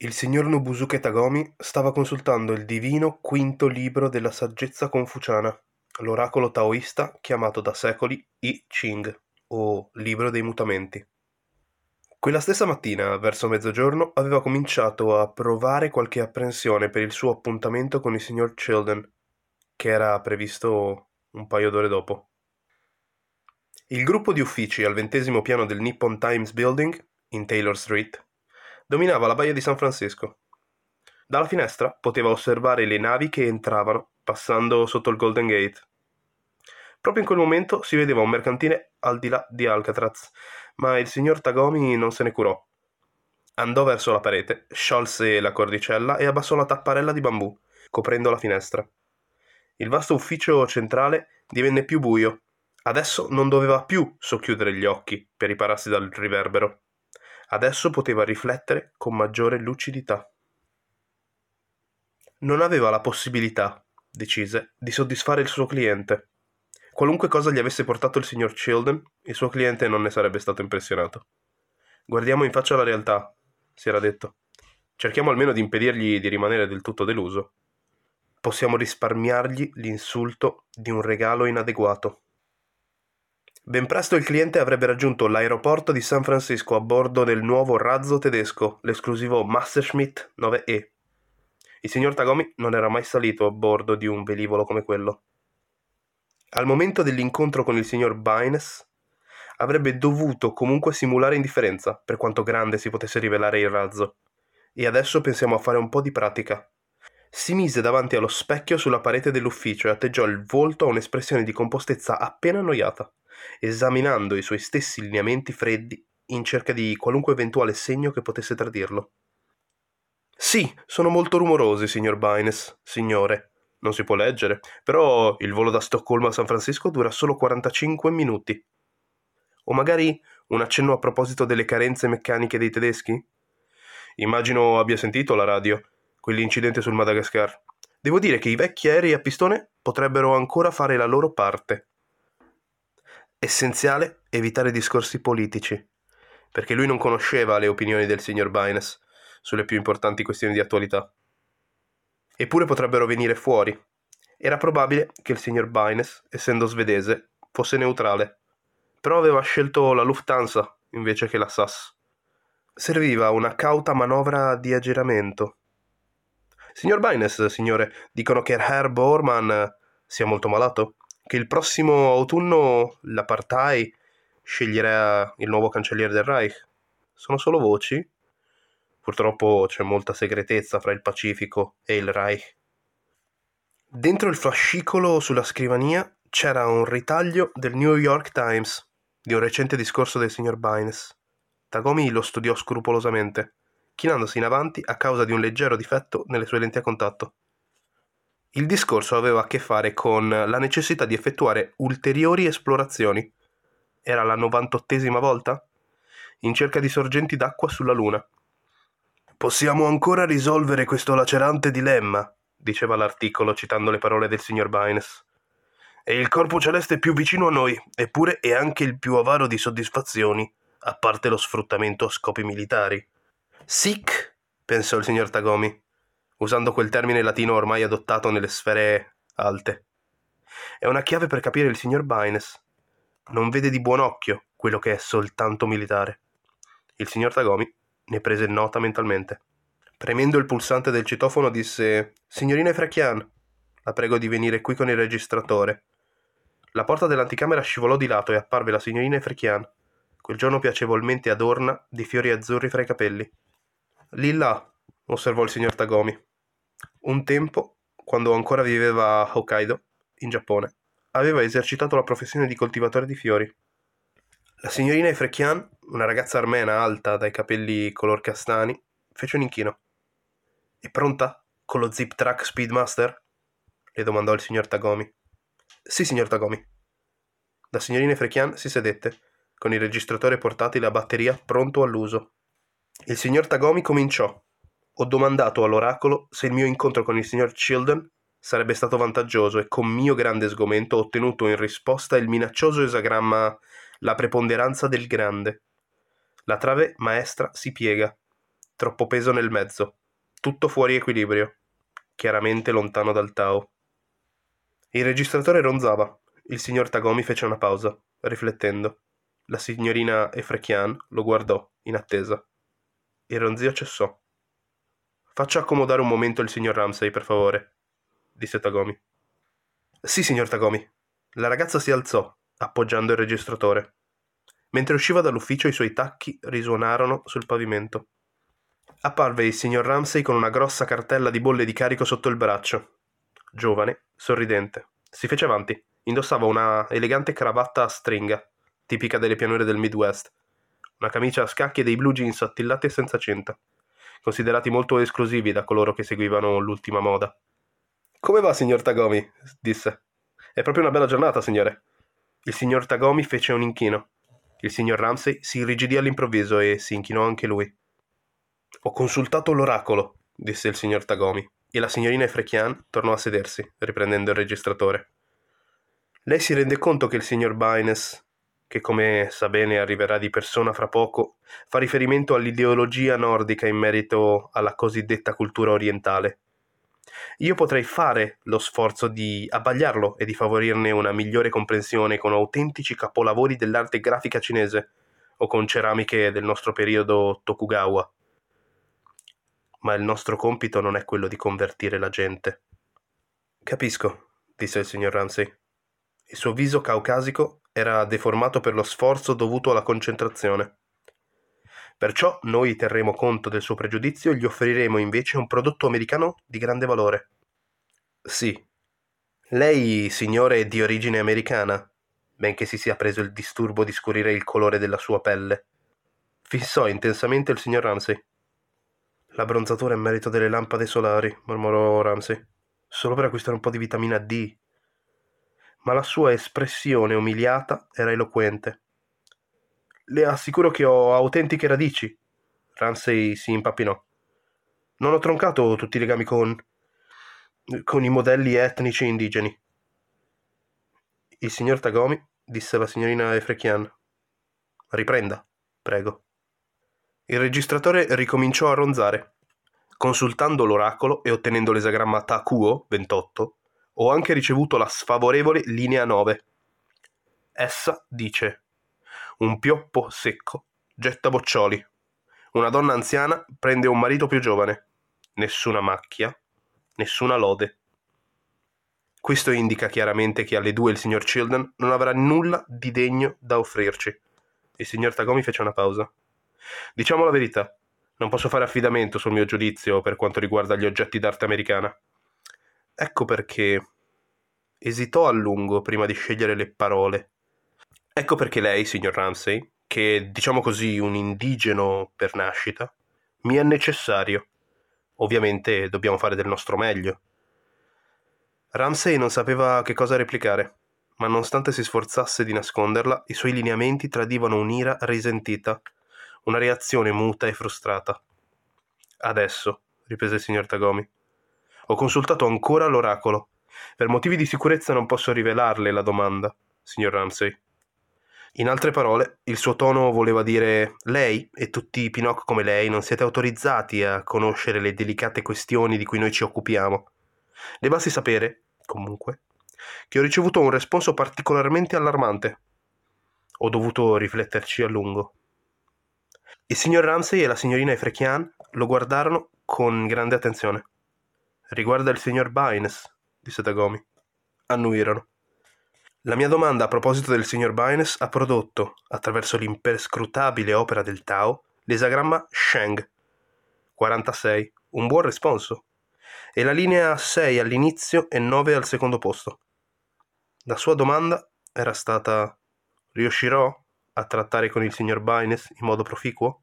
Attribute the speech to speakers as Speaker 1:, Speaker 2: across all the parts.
Speaker 1: Il signor Nobusuke Tagomi stava consultando il divino quinto libro della saggezza confuciana, l'oracolo taoista chiamato da secoli I Ching, o libro dei mutamenti. Quella stessa mattina, verso mezzogiorno, aveva cominciato a provare qualche apprensione per il suo appuntamento con il signor Childen, che era previsto un paio d'ore dopo. Il gruppo di uffici al ventesimo piano del Nippon Times Building, in Taylor Street, dominava la baia di San Francisco. Dalla finestra poteva osservare le navi che entravano, passando sotto il Golden Gate. Proprio in quel momento si vedeva un mercantile al di là di Alcatraz, ma il signor Tagomi non se ne curò. Andò verso la parete, sciolse la cordicella e abbassò la tapparella di bambù, coprendo la finestra. Il vasto ufficio centrale divenne più buio. Adesso non doveva più socchiudere gli occhi per ripararsi dal riverbero. Adesso poteva riflettere con maggiore lucidità. Non aveva la possibilità, decise, di soddisfare il suo cliente. Qualunque cosa gli avesse portato il signor Childen, il suo cliente non ne sarebbe stato impressionato. Guardiamo in faccia la realtà, si era detto. Cerchiamo almeno di impedirgli di rimanere del tutto deluso. Possiamo risparmiargli l'insulto di un regalo inadeguato. Ben presto il cliente avrebbe raggiunto l'aeroporto di San Francisco a bordo del nuovo razzo tedesco, l'esclusivo Messerschmitt 9E. Il signor Tagomi non era mai salito a bordo di un velivolo come quello. Al momento dell'incontro con il signor Bynes, avrebbe dovuto comunque simulare indifferenza, per quanto grande si potesse rivelare il razzo. E adesso pensiamo a fare un po' di pratica. Si mise davanti allo specchio sulla parete dell'ufficio e atteggiò il volto a un'espressione di compostezza appena annoiata esaminando i suoi stessi lineamenti freddi in cerca di qualunque eventuale segno che potesse tradirlo. Sì, sono molto rumorosi, signor Bynes, signore. Non si può leggere, però il volo da Stoccolma a San Francisco dura solo 45 minuti. O magari un accenno a proposito delle carenze meccaniche dei tedeschi? Immagino abbia sentito la radio, quell'incidente sul Madagascar. Devo dire che i vecchi aerei a pistone potrebbero ancora fare la loro parte. Essenziale evitare discorsi politici, perché lui non conosceva le opinioni del signor Bynes sulle più importanti questioni di attualità. Eppure potrebbero venire fuori. Era probabile che il signor Bynes, essendo svedese, fosse neutrale, però aveva scelto la Lufthansa invece che la SAS. Serviva una cauta manovra di aggiramento. Signor Bynes, signore, dicono che Herr Bormann sia molto malato? Che il prossimo autunno la Partei sceglierà il nuovo cancelliere del Reich. Sono solo voci. Purtroppo c'è molta segretezza fra il Pacifico e il Reich. Dentro il fascicolo sulla scrivania c'era un ritaglio del New York Times di un recente discorso del signor Bynes. Tagomi lo studiò scrupolosamente, chinandosi in avanti a causa di un leggero difetto nelle sue lenti a contatto. Il discorso aveva a che fare con la necessità di effettuare ulteriori esplorazioni. Era la novantottesima volta? In cerca di sorgenti d'acqua sulla Luna. Possiamo ancora risolvere questo lacerante dilemma, diceva l'articolo citando le parole del signor Bynes. E il corpo celeste è più vicino a noi, eppure è anche il più avaro di soddisfazioni, a parte lo sfruttamento a scopi militari. Sic, pensò il signor Tagomi usando quel termine latino ormai adottato nelle sfere alte. È una chiave per capire il signor Bynes. Non vede di buon occhio quello che è soltanto militare. Il signor Tagomi ne prese nota mentalmente. Premendo il pulsante del citofono disse Signorina Efrachian, la prego di venire qui con il registratore. La porta dell'anticamera scivolò di lato e apparve la signorina Efrachian, quel giorno piacevolmente adorna di fiori azzurri fra i capelli. Lì là, osservò il signor Tagomi. Un tempo, quando ancora viveva a Hokkaido, in Giappone, aveva esercitato la professione di coltivatore di fiori. La signorina Efrekian, una ragazza armena alta dai capelli color castani, fece un inchino. È pronta? Con lo Zip Track Speedmaster? le domandò il signor Tagomi. Sì, signor Tagomi. La signorina Efrekian si sedette, con il registratore portatile a batteria pronto all'uso. Il signor Tagomi cominciò, ho domandato all'oracolo se il mio incontro con il signor Childen sarebbe stato vantaggioso e con mio grande sgomento ho ottenuto in risposta il minaccioso esagramma La preponderanza del grande. La trave maestra si piega. troppo peso nel mezzo, tutto fuori equilibrio, chiaramente lontano dal Tao. Il registratore ronzava. Il signor Tagomi fece una pausa, riflettendo. La signorina Efrechian lo guardò, in attesa. Il ronzio cessò. Faccia accomodare un momento il signor Ramsay, per favore, disse Tagomi. Sì, signor Tagomi. La ragazza si alzò, appoggiando il registratore. Mentre usciva dall'ufficio i suoi tacchi risuonarono sul pavimento. Apparve il signor Ramsay con una grossa cartella di bolle di carico sotto il braccio. Giovane, sorridente. Si fece avanti. Indossava una elegante cravatta a stringa, tipica delle pianure del Midwest. Una camicia a scacchi e dei blue jeans attillati senza cinta, considerati molto esclusivi da coloro che seguivano l'ultima moda. Come va, signor Tagomi? disse. È proprio una bella giornata, signore. Il signor Tagomi fece un inchino. Il signor Ramsey si irrigidì all'improvviso e si inchinò anche lui. Ho consultato l'oracolo, disse il signor Tagomi e la signorina Efrechian tornò a sedersi, riprendendo il registratore. Lei si rende conto che il signor Baines, che come sa bene arriverà di persona fra poco, fa riferimento all'ideologia nordica in merito alla cosiddetta cultura orientale. Io potrei fare lo sforzo di abbagliarlo e di favorirne una migliore comprensione con autentici capolavori dell'arte grafica cinese o con ceramiche del nostro periodo Tokugawa ma il nostro compito non è quello di convertire la gente. Capisco, disse il signor Ramsey. Il suo viso caucasico era deformato per lo sforzo dovuto alla concentrazione. Perciò noi terremo conto del suo pregiudizio e gli offriremo invece un prodotto americano di grande valore. Sì. Lei, signore, è di origine americana, benché si sia preso il disturbo di scurire il colore della sua pelle. Fissò intensamente il signor Ramsey. La bronzatura è merito delle lampade solari, mormorò Ramsey. Solo per acquistare un po' di vitamina D. Ma la sua espressione umiliata era eloquente. Le assicuro che ho autentiche radici. Ramsey si impappinò. Non ho troncato tutti i legami con. con i modelli etnici indigeni. Il signor Tagomi, disse la signorina Efrechian. Riprenda, prego. Il registratore ricominciò a ronzare. Consultando l'oracolo e ottenendo l'esagramma Takuo 28, ho anche ricevuto la sfavorevole linea 9. Essa dice: Un pioppo secco getta boccioli. Una donna anziana prende un marito più giovane. Nessuna macchia, nessuna lode. Questo indica chiaramente che alle due il signor Childen non avrà nulla di degno da offrirci. Il signor Tagomi fece una pausa. Diciamo la verità, non posso fare affidamento sul mio giudizio per quanto riguarda gli oggetti d'arte americana. Ecco perché esitò a lungo prima di scegliere le parole. Ecco perché lei, signor Ramsey, che diciamo così un indigeno per nascita, mi è necessario. Ovviamente dobbiamo fare del nostro meglio. Ramsey non sapeva che cosa replicare, ma nonostante si sforzasse di nasconderla, i suoi lineamenti tradivano un'ira risentita una reazione muta e frustrata. Adesso, riprese il signor Tagomi, ho consultato ancora l'oracolo. Per motivi di sicurezza non posso rivelarle la domanda, signor Ramsey. In altre parole, il suo tono voleva dire lei e tutti i Pinocchio come lei non siete autorizzati a conoscere le delicate questioni di cui noi ci occupiamo. Le basti sapere, comunque, che ho ricevuto un responso particolarmente allarmante. Ho dovuto rifletterci a lungo. Il signor Ramsey e la signorina Efrechian lo guardarono con grande attenzione. Riguarda il signor Baines, disse Tagomi. Annuirono. La mia domanda a proposito del signor Baines ha prodotto, attraverso l'imperscrutabile opera del Tao, l'esagramma Sheng. 46. Un buon responso. E la linea 6 all'inizio e 9 al secondo posto. La sua domanda era stata riuscirò a trattare con il signor Baines in modo proficuo?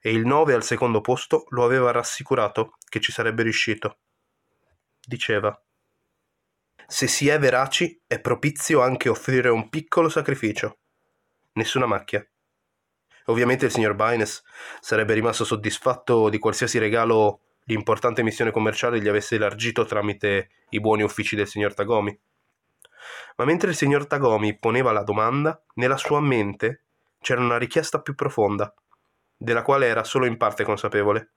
Speaker 1: E il 9 al secondo posto lo aveva rassicurato che ci sarebbe riuscito. Diceva Se si è veraci è propizio anche offrire un piccolo sacrificio. Nessuna macchia. Ovviamente il signor Baines sarebbe rimasto soddisfatto di qualsiasi regalo l'importante missione commerciale gli avesse elargito tramite i buoni uffici del signor Tagomi ma mentre il signor Tagomi poneva la domanda, nella sua mente c'era una richiesta più profonda. Della quale era solo in parte consapevole.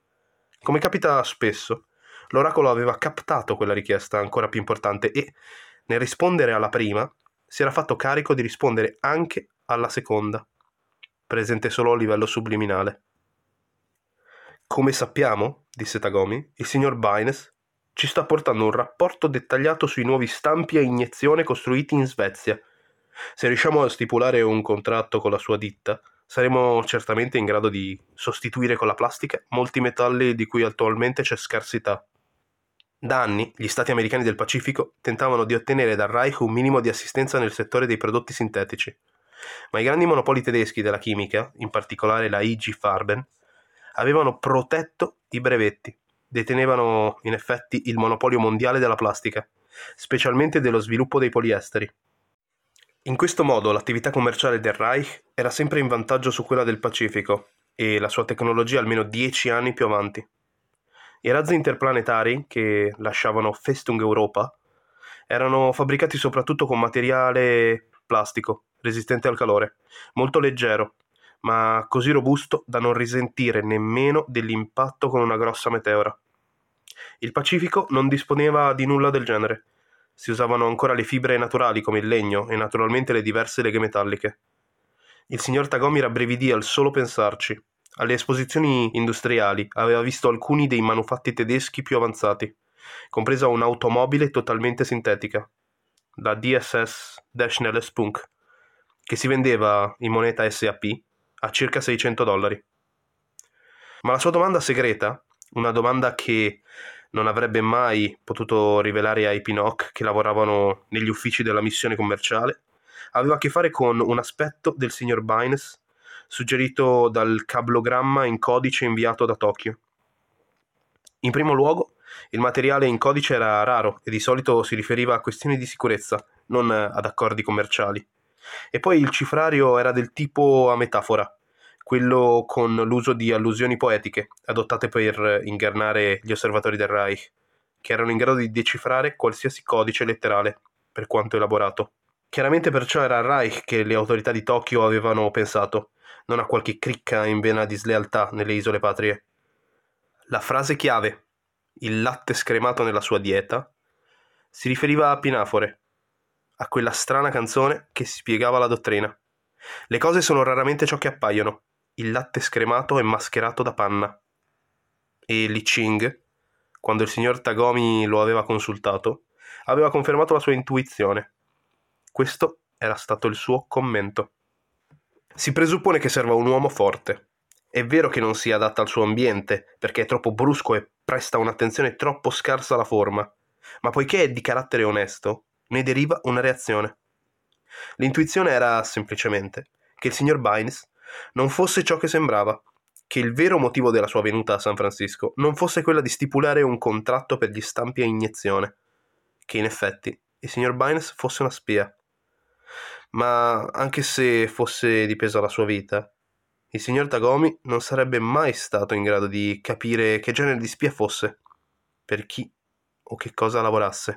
Speaker 1: Come capita spesso, l'oracolo aveva captato quella richiesta ancora più importante e, nel rispondere alla prima, si era fatto carico di rispondere anche alla seconda, presente solo a livello subliminale. Come sappiamo, disse Tagomi, il signor Bynes ci sta portando un rapporto dettagliato sui nuovi stampi a iniezione costruiti in Svezia. Se riusciamo a stipulare un contratto con la sua ditta, saremo certamente in grado di sostituire con la plastica molti metalli di cui attualmente c'è scarsità. Da anni gli stati americani del Pacifico tentavano di ottenere dal Reich un minimo di assistenza nel settore dei prodotti sintetici, ma i grandi monopoli tedeschi della chimica, in particolare la IG Farben, avevano protetto i brevetti detenevano in effetti il monopolio mondiale della plastica, specialmente dello sviluppo dei poliesteri. In questo modo l'attività commerciale del Reich era sempre in vantaggio su quella del Pacifico e la sua tecnologia almeno dieci anni più avanti. I razzi interplanetari che lasciavano Festung Europa erano fabbricati soprattutto con materiale plastico, resistente al calore, molto leggero ma così robusto da non risentire nemmeno dell'impatto con una grossa meteora. Il Pacifico non disponeva di nulla del genere. Si usavano ancora le fibre naturali come il legno e naturalmente le diverse leghe metalliche. Il signor Tagomi rabbrividì al solo pensarci. Alle esposizioni industriali aveva visto alcuni dei manufatti tedeschi più avanzati, compresa un'automobile totalmente sintetica, la DSS Daschnelle Spunk, che si vendeva in moneta SAP a circa 600 dollari. Ma la sua domanda segreta, una domanda che non avrebbe mai potuto rivelare ai Pinocchi che lavoravano negli uffici della missione commerciale, aveva a che fare con un aspetto del signor Bynes suggerito dal cablogramma in codice inviato da Tokyo. In primo luogo, il materiale in codice era raro e di solito si riferiva a questioni di sicurezza, non ad accordi commerciali. E poi il cifrario era del tipo a metafora, quello con l'uso di allusioni poetiche, adottate per ingannare gli osservatori del Reich, che erano in grado di decifrare qualsiasi codice letterale, per quanto elaborato. Chiaramente perciò era al Reich che le autorità di Tokyo avevano pensato, non a qualche cricca in vena di slealtà nelle isole patrie. La frase chiave, il latte scremato nella sua dieta, si riferiva a Pinafore, a quella strana canzone che spiegava la dottrina. Le cose sono raramente ciò che appaiono, il latte scremato è mascherato da panna. E Li Ching, quando il signor Tagomi lo aveva consultato, aveva confermato la sua intuizione. Questo era stato il suo commento. Si presuppone che serva un uomo forte. È vero che non sia adatta al suo ambiente, perché è troppo brusco e presta un'attenzione troppo scarsa alla forma, ma poiché è di carattere onesto, ne deriva una reazione. L'intuizione era semplicemente che il signor Bynes non fosse ciò che sembrava, che il vero motivo della sua venuta a San Francisco non fosse quella di stipulare un contratto per gli stampi a iniezione, che in effetti il signor Bynes fosse una spia. Ma anche se fosse dipesa la sua vita, il signor Tagomi non sarebbe mai stato in grado di capire che genere di spia fosse, per chi o che cosa lavorasse.